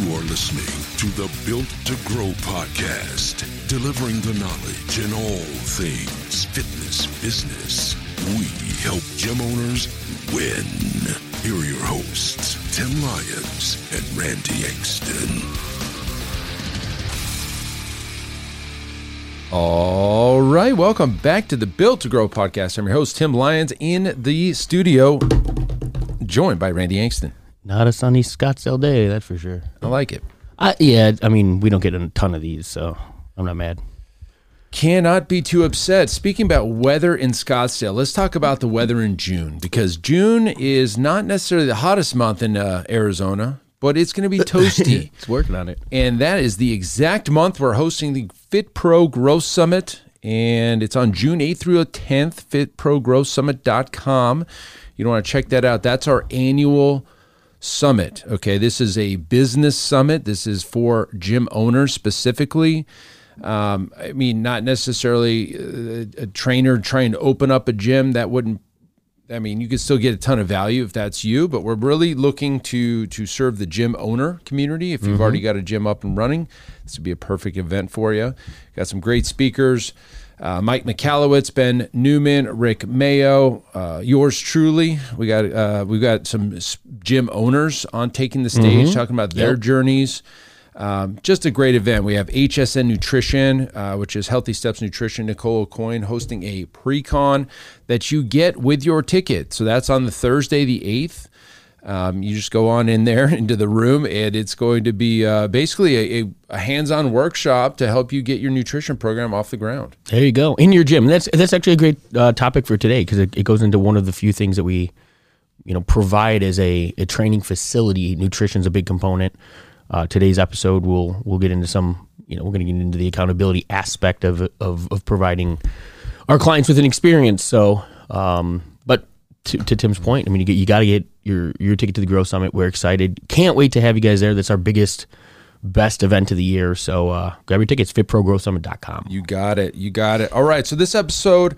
You are listening to the Built to Grow podcast, delivering the knowledge in all things fitness business. We help gym owners win. Here are your hosts, Tim Lyons and Randy Engston. All right, welcome back to the Built to Grow podcast. I'm your host, Tim Lyons, in the studio, joined by Randy Angston. Not a sunny Scottsdale day, that's for sure. I like it. I, yeah, I mean, we don't get a ton of these, so I'm not mad. Cannot be too upset. Speaking about weather in Scottsdale, let's talk about the weather in June because June is not necessarily the hottest month in uh, Arizona, but it's going to be toasty. It's working on it. and that is the exact month we're hosting the FitPro Growth Summit, and it's on June 8th through the 10th, fitprogrowthsummit.com. You don't want to check that out. That's our annual summit. Okay, this is a business summit. This is for gym owners specifically. Um, I mean, not necessarily a, a trainer trying to open up a gym. That wouldn't. I mean, you could still get a ton of value if that's you, but we're really looking to to serve the gym owner community. If you've already got a gym up and running, this would be a perfect event for you. Got some great speakers. Uh, Mike Michalowicz, Ben Newman, Rick Mayo, uh, yours truly. We got uh, we got some gym owners on taking the stage, talking about their journeys. Um, just a great event. We have HSN Nutrition, uh, which is Healthy Steps Nutrition. Nicole Coyne hosting a pre-con that you get with your ticket. So that's on the Thursday, the eighth. Um, you just go on in there into the room, and it's going to be uh, basically a, a, hands-on workshop to help you get your nutrition program off the ground. There you go. In your gym. That's that's actually a great uh, topic for today because it, it goes into one of the few things that we, you know, provide as a, a training facility. Nutrition's a big component. Uh, today's episode, we'll we'll get into some. You know, we're going to get into the accountability aspect of of, of providing our clients with an experience. So, um, to, to Tim's point, I mean, you, get, you got to get your your ticket to the Grow Summit. We're excited. Can't wait to have you guys there. That's our biggest, best event of the year. So uh, grab your tickets, fitprogrowsummit.com. You got it. You got it. All right. So this episode,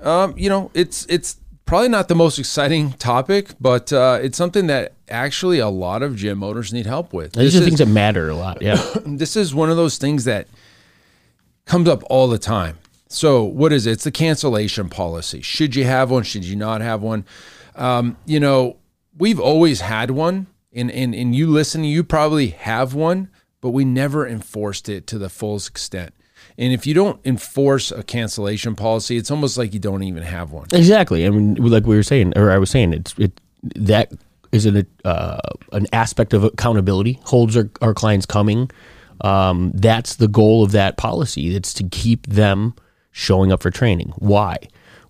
um, you know, it's it's probably not the most exciting topic, but uh, it's something that actually a lot of gym owners need help with. These This are is- things that matter a lot. Yeah. this is one of those things that comes up all the time. So, what is it? It's the cancellation policy. Should you have one? Should you not have one? Um, you know, we've always had one, and, and, and you listen, you probably have one, but we never enforced it to the fullest extent. And if you don't enforce a cancellation policy, it's almost like you don't even have one. exactly. I mean, like we were saying, or I was saying, it's it that is an uh, an aspect of accountability. Holds our, our clients coming. Um, that's the goal of that policy. It's to keep them showing up for training. Why?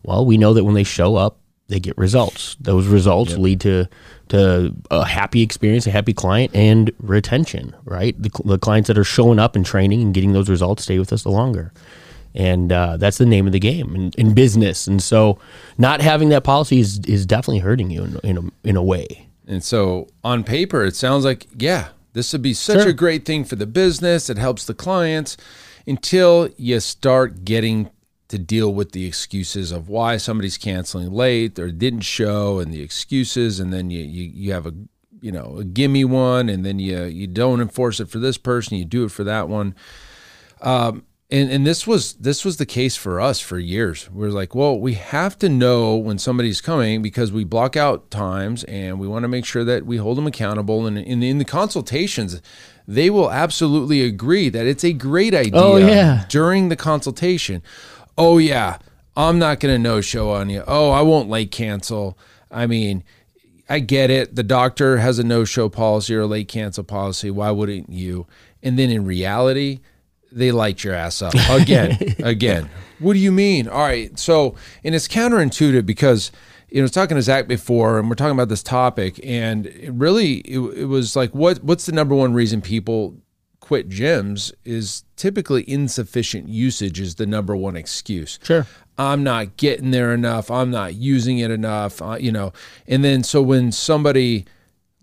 Well, we know that when they show up, they get results. Those results lead to to a happy experience, a happy client, and retention. Right? The, the clients that are showing up and training and getting those results stay with us the longer. And uh, that's the name of the game in, in business. And so, not having that policy is, is definitely hurting you in, in, a, in a way. And so on paper, it sounds like, yeah, this would be such Sure. a great thing for the business. It helps the clients until you start getting to deal with the excuses of why somebody's canceling late or didn't show and the excuses. And then you, you, you have a, you know, a gimme one and then you, you don't enforce it for this person. You do it for that one. Um, and, and this was this was the case for us for years. We're like, well, we have to know when somebody's coming because we block out times and we want to make sure that we hold them accountable. And in, in the consultations, they will absolutely agree that it's a great idea Oh, yeah. during the consultation. Oh yeah, I'm not going to no show on you. Oh, I won't late cancel. I mean, I get it. The doctor has a no show policy or a late cancel policy. Why wouldn't you? And then in reality, they light your ass up again, again. What do you mean? All right. So, and it's counterintuitive because, you know, I was talking to Zach before and we're talking about this topic and it really, it, it was like, what, what's the number one reason people quit gyms is typically insufficient usage is the number one excuse. Sure. I'm not getting there enough. I'm not using it enough. Uh, you know, and then so when somebody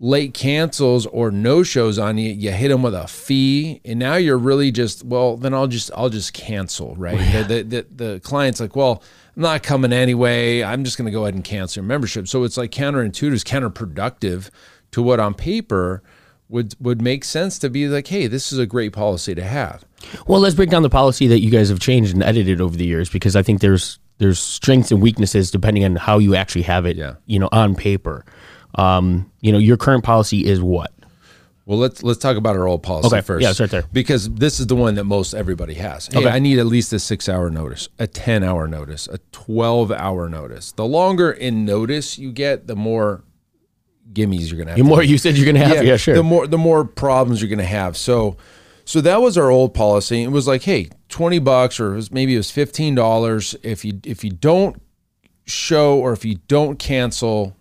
late cancels or no shows on you, you hit them with a fee, and now you're really just well. Then I'll just I'll just cancel, right? The, the, the the client's like, well, I'm not coming anyway. I'm just going to go ahead and cancel your membership. So it's like counterintuitive, counterproductive to what on paper would would make sense to be like, hey, this is a great policy to have. Well, let's break down the policy that you guys have changed and edited over the years because I think there's there's strengths and weaknesses depending on how you actually have it, Yeah. you know, on paper. Um, you know, your current policy is what? Well, let's let's talk about our old policy Okay. first. Yeah, start there. Because this is the one that most everybody has. Hey, Okay. I need at least a six hour notice, a 10 hour notice, a 12 hour notice. The longer in notice you get, the more gimmies you're to have. The to more you said you're to have, yeah, sure. The more the more problems you're to have. So so that was our old policy. It was like, hey, 20 bucks or it was, maybe it was $15 if you if you don't show or if you don't cancel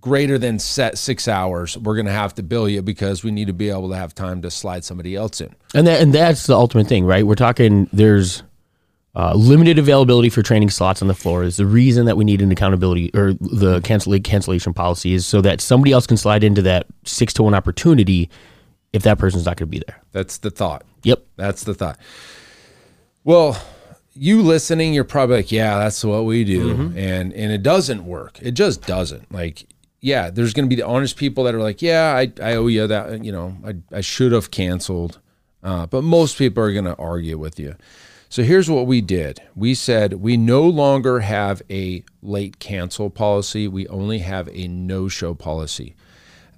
greater than set 6 hours, we're going to have to bill you because we need to be able to have time to slide somebody else in. And that and that's the ultimate thing, right? We're talking there's uh, limited availability for training slots on the floor is the reason that we need an accountability or the cancel cancellation policy is so that somebody else can slide into that six to one opportunity if that person's not going to be there. That's the thought. Yep. That's the thought. Well, you listening, you're probably like, yeah, that's what we do. And and it doesn't work. It just doesn't. Like, yeah, there's gonna be the honest people that are like, yeah, I, I owe you that, you know, I, I should have canceled. Uh, but most people are gonna argue with you. So here's what we did. We said we no longer have a late cancel policy. We only have a no-show policy.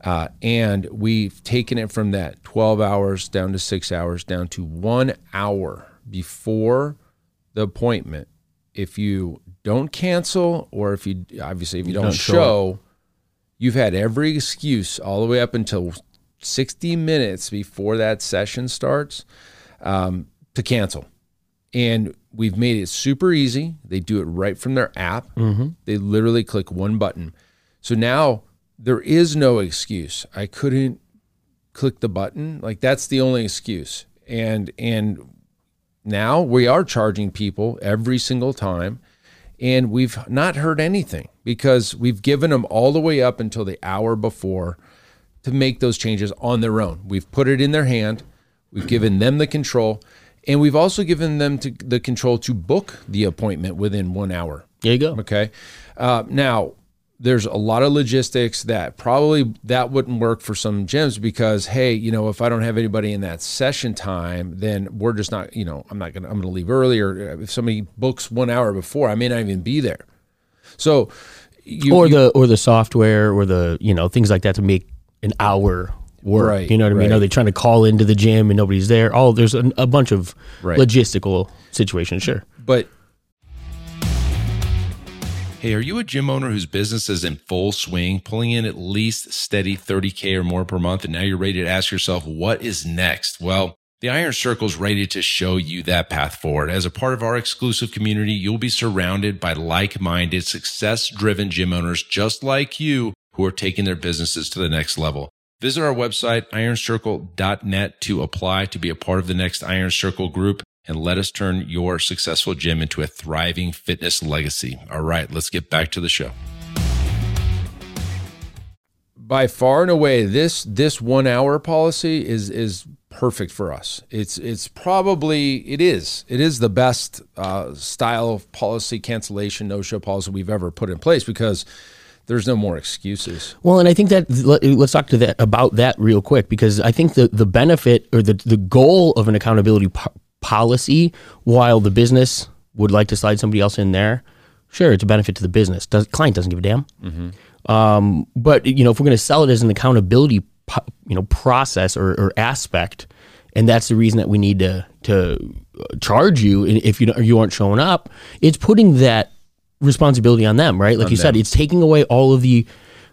Uh, and we've taken it from that 12 hours down to six hours down to one hour before the appointment. If you don't cancel, or if you obviously if you, don't, don't show show, you've had every excuse all the way up until 60 minutes before that session starts um, to cancel. And we've made it super easy. They do it right from their app. Mm-hmm. They literally click one button. So now there is no excuse. I couldn't click the button. Like that's the only excuse. And and now we are charging people every single time and we've not heard anything because we've given them all the way up until the hour before to make those changes on their own. We've put it in their hand. We've given them the control and we've also given them to, the control to book the appointment within 1 hour. There you go. Okay. Uh, now, there's a lot of logistics that probably that wouldn't work for some gyms because hey, you know, if I don't have anybody in that session time, then we're just not, you know, I'm not gonna I'm gonna leave early or if somebody books one hour before, I may not even be there. So you or you- the or the software or the you know things like that to make an hour work. Right, you know what I mean? right. Are they trying to call into the gym and nobody's there? Oh, there's a, a bunch of Right. logistical situations. Sure. but Hey, are you a gym owner whose business is in full swing, pulling in at least steady 30K or more per month, and now you're ready to ask yourself, what is next? Well, the Iron Circle is ready to show you that path forward. As a part of our exclusive community, you'll be surrounded by like minded, success driven gym owners just like you who are taking their businesses to the next level. Visit our website, ironcircle.net, to apply to be a part of the next Iron Circle group and let us turn your successful gym into a thriving fitness legacy. All right, let's get back to the show. by far and away this this one hour policy is is perfect for us it's it's probably it is it is the best uh, style of policy cancellation no show policy we've ever put in place because there's no more excuses Well, and I think that let, let's talk to that about that real quick because I think the the benefit or the the goal of an accountability po- policy, while the business would like to slide somebody else in there, sure, it's a benefit to the business. Does client doesn't give a damn. Um, but you know, if we're going to sell it as an accountability, po- you know, process or, or aspect, and that's the reason that we need to to charge you if you you aren't showing up, it's putting that responsibility on them, right? Like you said, it's taking away all of the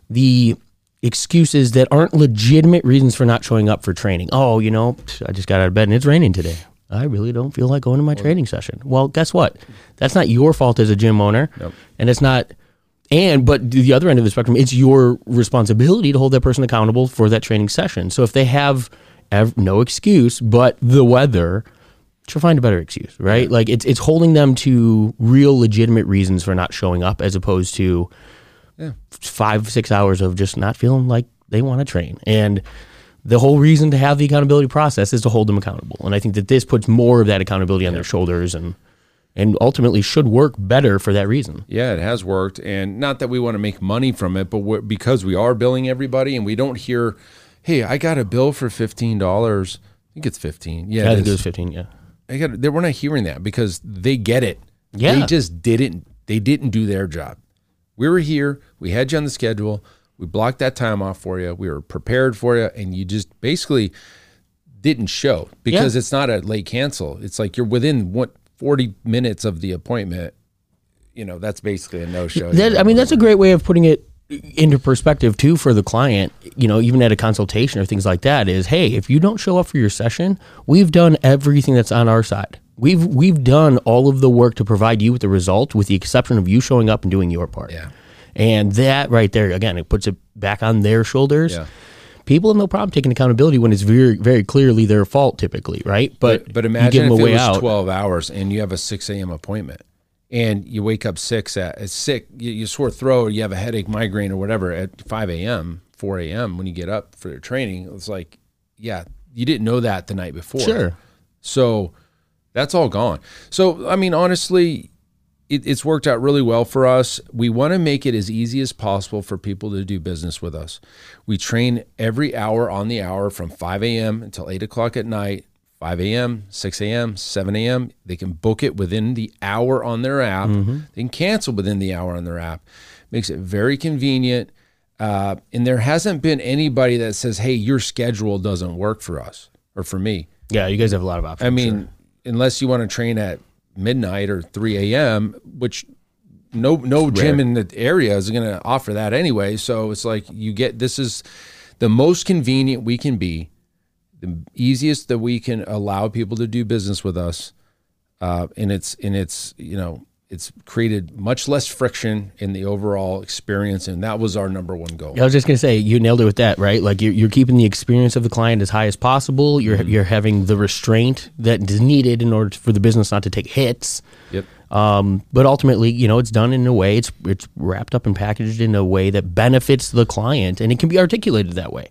the excuses that aren't legitimate reasons for not showing up for training. Oh, you know, I just got out of bed and it's raining today. I really don't feel like going to my training session. Well, guess what? That's not your fault as a gym owner, and it's not. And but the other end of the spectrum, it's your responsibility to hold that person accountable for that training session. So if they have ev- no excuse, but the weather. She'll find a better excuse, right? Like it's it's holding them to real legitimate reasons for not showing up, as opposed to five six hours of just not feeling like they want to train. And the whole reason to have the accountability process is to hold them accountable. And I think that this puts more of that accountability on their shoulders and and ultimately should work better for that reason. Yeah, it has worked, and not that we want to make money from it, but we're, because we are billing everybody, and we don't hear, "Hey, I got a bill for fifteen dollars." I think it's fifteen. Yeah, I it think it is. was 15, yeah. I got. They, we're not hearing that because they get it. Yeah. they just didn't. They didn't do their job. We were here. We had you on the schedule. We blocked that time off for you. We were prepared for you, and you just basically didn't show because Yeah. it's not a late cancel. It's like you're within what forty minutes of the appointment. You know, that's basically a no show. That, I mean, that's a great way of putting it into perspective too for the client. You know, even at a consultation or things like that, is hey, if you don't show up for your session, we've done everything that's on our side. We've we've done all of the work to provide you with the result, with the exception of you showing up and doing your part. Yeah. And that right there, again, it puts it back on their shoulders. Yeah. People have no problem taking accountability when it's very, very clearly their fault, typically, right? But But, but imagine if it was out. 12 hours and you have a 6 a.m. appointment and you wake up 6 at, at sick, you, you sore throat, you have a headache, migraine, or whatever at 5 a.m., 4 a.m. when you get up for your training. It's like, yeah, you didn't know that the night before. Sure. So that's all gone. So, I mean, honestly, it, it's worked out really well for us. We want to make it as easy as possible for people to do business with us. We train every hour on the hour from 5 a.m. until 8 o'clock at night, 5 a.m., 6 a.m., 7 a.m. They can book it within the hour on their app. They can cancel within the hour on their app. Makes it very convenient. Uh, and there hasn't been anybody that says, hey, your schedule doesn't work for us or for me. Yeah, you guys have a lot of options. I mean, unless you want to train at midnight or 3 a.m., which no no gym in the area is going to offer that anyway. So it's like you get this is the most convenient we can be, the easiest that we can allow people to do business with us, uh, and it's and it's you know it's created much less friction in the overall experience, and that was our number one goal. I was just gonna say you nailed it with that, right? Like you're, you're keeping the experience of the client as high as possible. You're Mm-hmm. you're having the restraint that is needed in order for the business not to take hits. Yep. Um, but ultimately, you know, it's done in a way it's it's wrapped up and packaged in a way that benefits the client, and it can be articulated that way.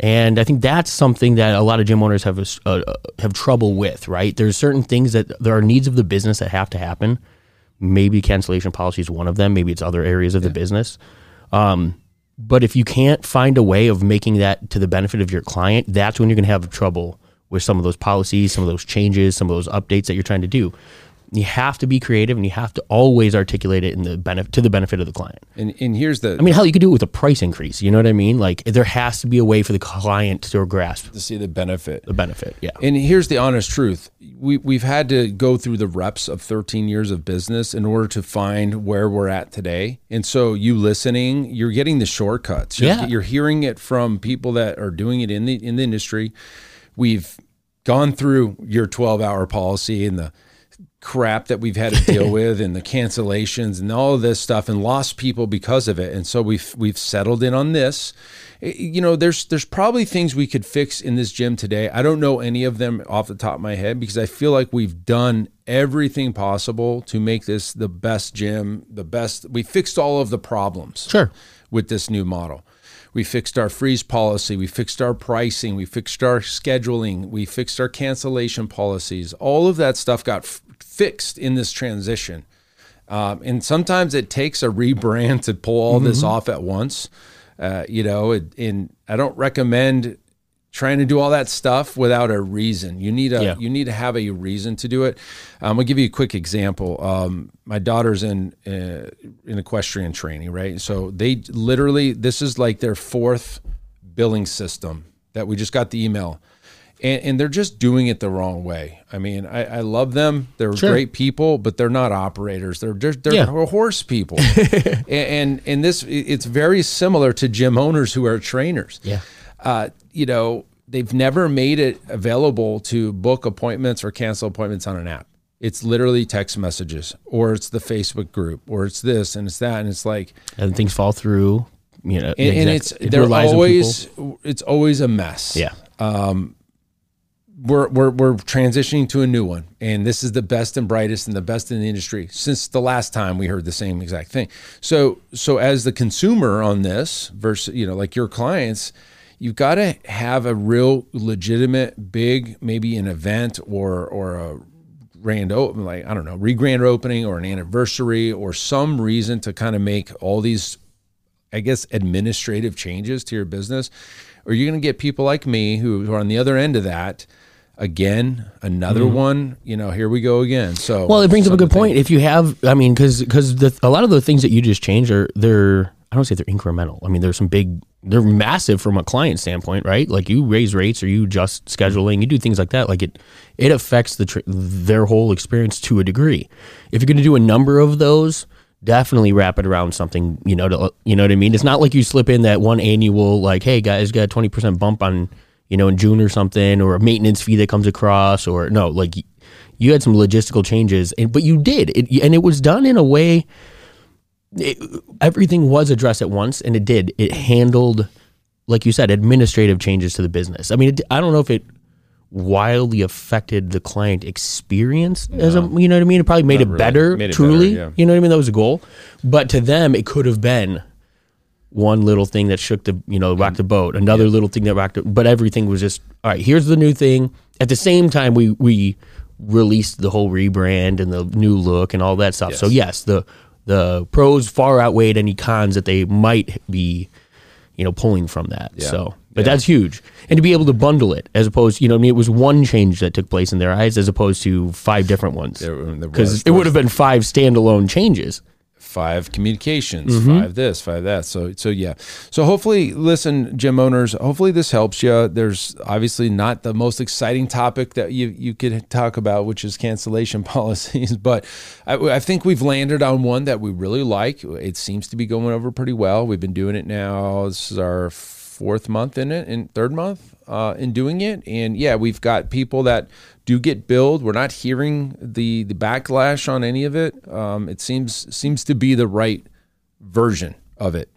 And I think that's something that a lot of gym owners have uh, have trouble with, right? There's certain things that there are needs of the business that have to happen. Maybe cancellation policy is one of them. Maybe it's other areas of the business. Um, but if you can't find a way of making that to the benefit of your client, that's when you're going to have trouble with some of those policies, some of those changes, some of those updates that you're trying to do. You have to be creative and you have to always articulate it in the benefit to the benefit of the client. And and here's the I mean, hell, you could do it with a price increase. You know what I mean? Like there has to be a way for the client to grasp to see the benefit. the benefit. Yeah. And here's the honest truth. We, we've had to go through the reps of 13 years of business in order to find where we're at today. And so, you listening, you're getting the shortcuts. You're, Yeah. you're hearing it from people that are doing it in the, in the industry. We've gone through your 12 hour policy and the crap that we've had to deal with and the cancellations and all of this stuff and lost people because of it. And so we've we've settled in on this. Eh, You know, there's there's probably things we could fix in this gym today. I don't know any of them off the top of my head because I feel like we've done everything possible to make this the best gym, the best. We fixed all of the problems Sure. with this new model. We fixed our freeze policy, we fixed our pricing, we fixed our scheduling, we fixed our cancellation policies. All of that stuff got f- fixed in this transition. Um, and sometimes it takes a rebrand to pull all this off at once. Uh, you know, it, and I don't recommend trying to do all that stuff without a reason. You need a Yeah. you need to have a reason to do it. Um, gonna give you a quick example. Um, my daughter's in uh, in equestrian training, right? So they literally this is like their fourth billing system that we just got the email. And, and they're just doing it the wrong way. I mean, I, I love them. They're Sure. great people, but they're not operators. They're just they're Yeah. horse people. and, and and this it's very similar to gym owners who are trainers Yeah. uh, you know, they've never made it available to book appointments or cancel appointments on an app. It's literally text messages, or it's the Facebook group, or it's this and it's that, and it's like, And things fall through. You know, and, and it's it they're always it's always a mess. Yeah. We're, we're, we're transitioning to a new one and this is the best and brightest and the best in the industry since the last time we heard the same exact thing. So so as the consumer on this versus you know like your clients you've got to have a real legitimate big maybe an event or or a grand open like i don't know re-grand opening or an anniversary or some reason to kind of make all these i guess administrative changes to your business. Or you're going to get people like me who are on the other end of that again another one you know here we go again so Mm-hmm. Well, it brings up a good point. If you have, I mean, because because a lot of the things that you just changed are they're I don't say they're incremental. I mean, there's some big, they're massive from a client standpoint, right? Like you raise rates or you adjust scheduling, you do things like that. Like it, it affects the tr- their whole experience to a degree. If you're going to do a number of those, definitely wrap it around something. You know, to, you know what I mean. It's not like you slip in that one annual, like, hey guys, got a twenty percent bump on, you know, in June or something, or a maintenance fee that comes across, or no, like you had some logistical changes, and, but you did, it, and it was done in a way. It, everything was addressed at once, and it did. It handled, like you said, administrative changes to the business. I mean, it, I don't know if it wildly affected the client experience as a, you know what I mean. It probably made it really. better, Made it truly. better, yeah. You know what I mean? That was a goal, but to them, it could have been one little thing that shook the you know rocked the boat another little thing that rocked it but everything was just all right here's the new thing. At the same time we we released the whole rebrand and the new look and all that stuff. So yes. the the pros far outweighed any cons that they might be you know pulling from that. So but that's huge. And to be able to bundle it as opposed you know I mean? It was one change that took place in their eyes as opposed to five different ones. Because it would have been five standalone changes five communications, Mm-hmm. five this, five that. So so yeah. So hopefully, listen, gym owners. Hopefully this helps you. There's obviously not the most exciting topic that you you could talk about, which is cancellation policies. But I, I think we've landed on one that we really like. It seems to be going over pretty well. We've been doing it now. This is our fourth month in it, in third month uh, in doing it. And yeah, we've got people that do get billed. We're not hearing the the backlash on any of it. Um, it seems seems to be the right version of it.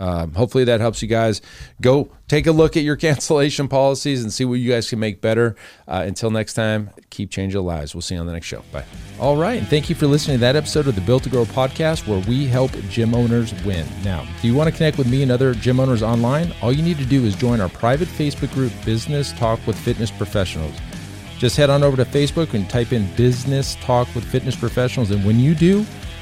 Um, hopefully that helps you guys. Go take a look at your cancellation policies and see what you guys can make better. Uh, until next time, keep changing lives. We'll see you on the next show. Bye. All right. And thank you for listening to that episode of the Built to Grow podcast where we help gym owners win. Now, do you want to connect with me and other gym owners online? All you need to do is join our private Facebook group, Business Talk with Fitness Professionals. Just head on over to Facebook and type in Business Talk with Fitness Professionals. And when you do,